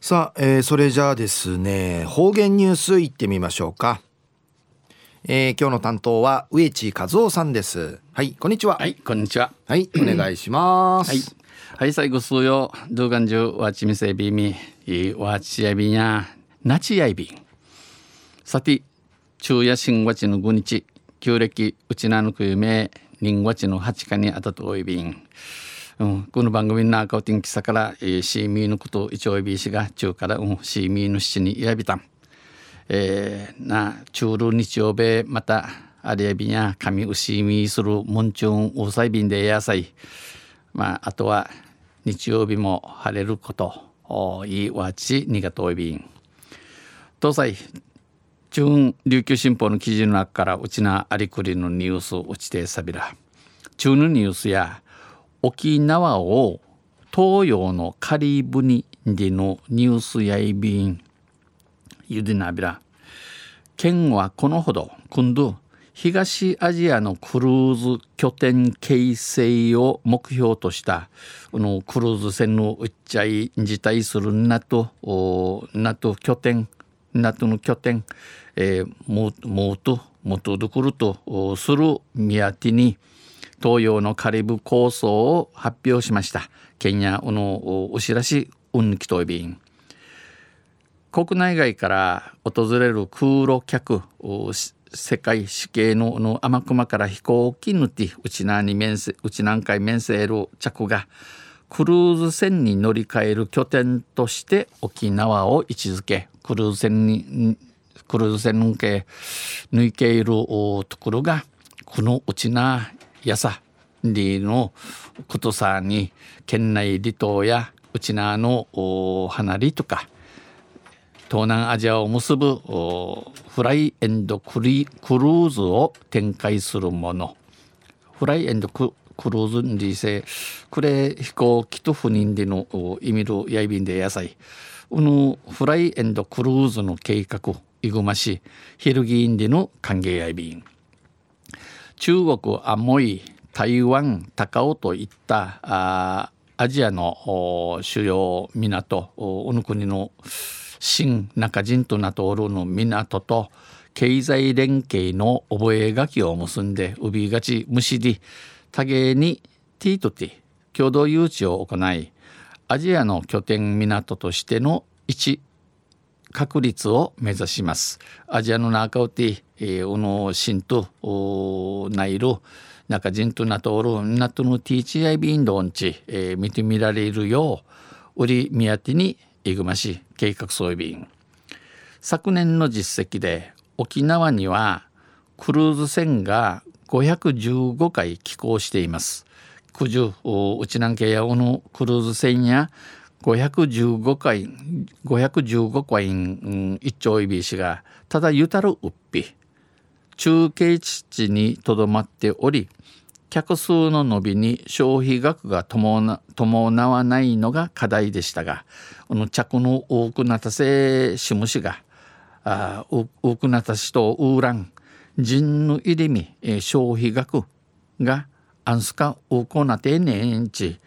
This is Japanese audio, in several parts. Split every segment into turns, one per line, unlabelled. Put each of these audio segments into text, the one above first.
さあ、えー、それじゃあですね方言ニュースいってみましょうか、えー、今日の担当は植地和夫さんです。はいこんにちは。
はいこんにちは。
はいお願いします。
はい。はい最後数よ。動画中わちみせびみ。いわちやびや。なちやいびさて昼夜新月の5日旧暦うちなぬくゆめ人月の8日にあたとおいびんうん、この番組の中を天気さから、えー、シーミーのこと一応びしが中から、うん、シーミーの七に選びたん。えー、な中る日曜日またあれやびや神牛みするもんちゅんうさい。びんで野菜まああとは日曜日も晴れること。おいいわちにがといびん東西中琉球新報の記事の中からうちなありくりのニュースうちてさびら。中のニュースや沖縄を東洋のカリブニでのニュースやいびんゆでなびら県はこのほど今度東アジアのクルーズ拠点形成を目標としたこのクルーズ船のうっちゃい自体するなとなと拠点なとの拠点、え、ももともとどころとする宮手に東洋のカリブ構想を発表しました。ケニアのお知らし運気と便国内外から訪れる空路客世界死刑のの天熊から飛行機ぬてうちなに面せうち南海面せる着がクルーズ船に乗り換える拠点として沖縄を位置づけクルーズ船にクルーズ船抜け抜いているところがこのうちなやさりのことさに県内離島やうちなの離りとか東南アジアを結ぶフライエンドクリクルーズを展開するもの。フライエンドククルーズにせクレ飛行機と不妊での意味るやいびんで野菜このフライエンドクルーズの計画いぐましヒルギーンでの歓迎やいびん。中国アモイ台湾高尾といったあアジアの主要港おの国の新中陣となっておるの港と経済連携の覚書を結んで海がち虫で多芸にティートティ共同誘致を行いアジアの拠点港としての一確立を目指します。アジアの中をて、えー、おのしんとナイル中人となとおるなとのティーチアイビンドンチ、えー、見てみられるよう売り目当てにえぐまし計画装備員昨年の実績で沖縄にはクルーズ船が515回寄港しています。九十内南系やおのクルーズ船や515回515回、ん、一丁いびしがただゆたるうっぴ中継地にとどまっており客数の伸びに消費額が伴わないのが課題でしたがこの着の多くなたせしむしがあ多くなたしとウーラン人の入りみ消費額がアンスカ多くなってねんち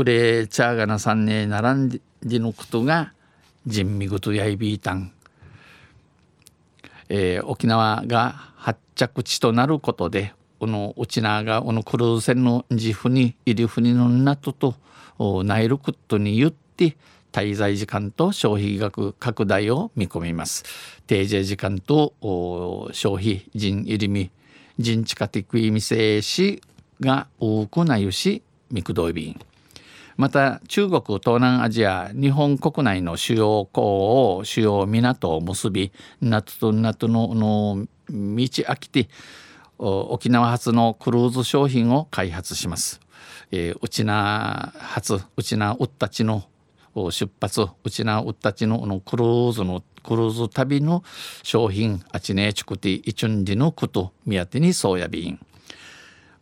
くれチャーガナさんね並んでのことが人味ごとやいびいたん、えー、沖縄が発着地となることでこのうちながこのクルーズ船の自負に入り船の港とナイルクットに言って滞在時間と消費額拡大を見込みます。定時時間と消費人入りみ人地下的意味性しが多くないしミクドイビンまた中国東南アジア日本国内の主要港を主要港を結び夏と夏のの道飽きて沖縄発のクルーズ商品を開発します。えー、うちな発うちなうったちの出発うちなうったちののクルーズのクルーズ旅の商品あちねちくていちゅんりのこと目当てにそうやびん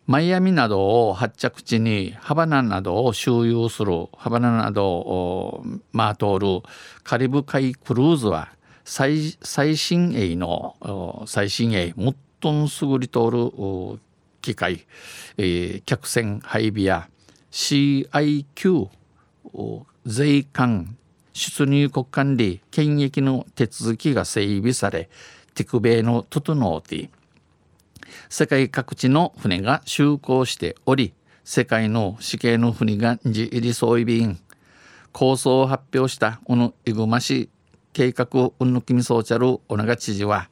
マイアミなどを発着地にハバナなどを周遊するハバナなどをまあ通るカリブ海クルーズは最新鋭の最新鋭最も優れとる機械、えー、客船配備や CIQ 税関出入国管理検疫の手続きが整備されティクベイの整うて世界各地の船が就航しており世界の死刑の船が自入り総意便構想を発表した小野いぐま市計画うんぬきみそうちゃる小長知事は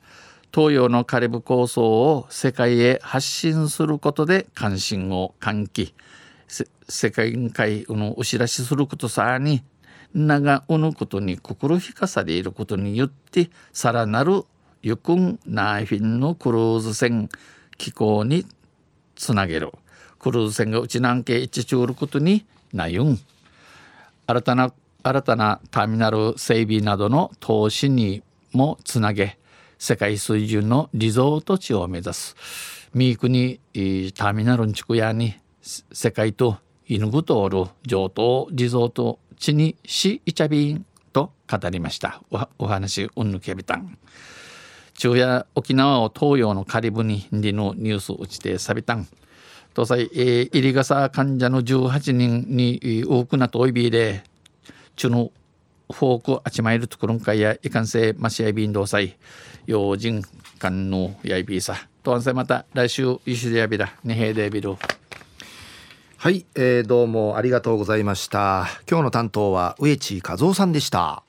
東洋のカリブ構想を世界へ発信することで関心を喚起世界会のお知らしすることさに長うぬことに心引かされることによってさらなるゆくんナーフィンのクルーズ船機構につなげるクルーズ船がうちなんけ一ちうることになゆん。新たな新たなターミナル整備などの投資にもつなげ世界水準のリゾート地を目指す。ミークにターミナルン地区屋に世界と犬ぐとおる上等リゾート地にしいちゃびんと語りました。お話うんぬけびたん。昼夜沖縄を東洋のカリブにリのニュース打ちてさびたん。東西、えー、入り傘患者の18人に多くなとおいびで中のフォークあちまいるところんかいやいかんせいましやびんどうさい用心間のやいびさ。とんせまた来週ゆしでやびらねへでびる
はい、えー、どうもありがとうございました。今日の担当は植地和夫さんでした。